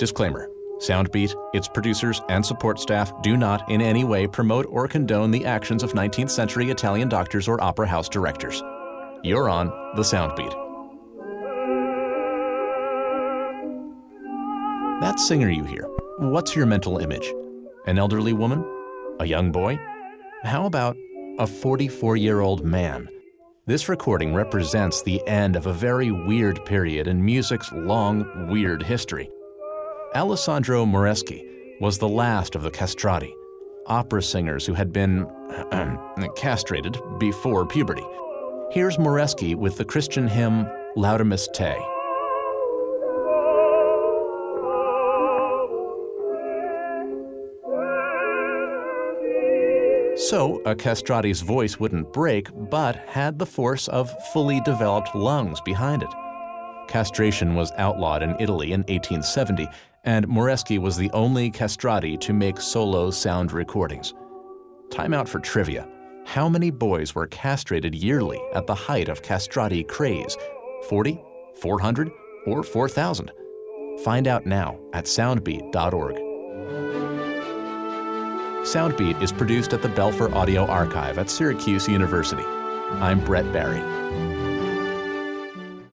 Disclaimer Soundbeat, its producers, and support staff do not in any way promote or condone the actions of 19th century Italian doctors or opera house directors. You're on The Soundbeat. That singer you hear, what's your mental image? An elderly woman? A young boy? How about a 44 year old man? This recording represents the end of a very weird period in music's long, weird history. Alessandro Moreschi was the last of the castrati, opera singers who had been castrated before puberty. Here's Moreschi with the Christian hymn Laudamus Te. So, a castrati's voice wouldn't break, but had the force of fully developed lungs behind it. Castration was outlawed in Italy in 1870, and Moreschi was the only castrati to make solo sound recordings. Time out for trivia. How many boys were castrated yearly at the height of castrati craze? 40, 400, or 4,000? Find out now at soundbeat.org. Soundbeat is produced at the Belfer Audio Archive at Syracuse University. I'm Brett Barry.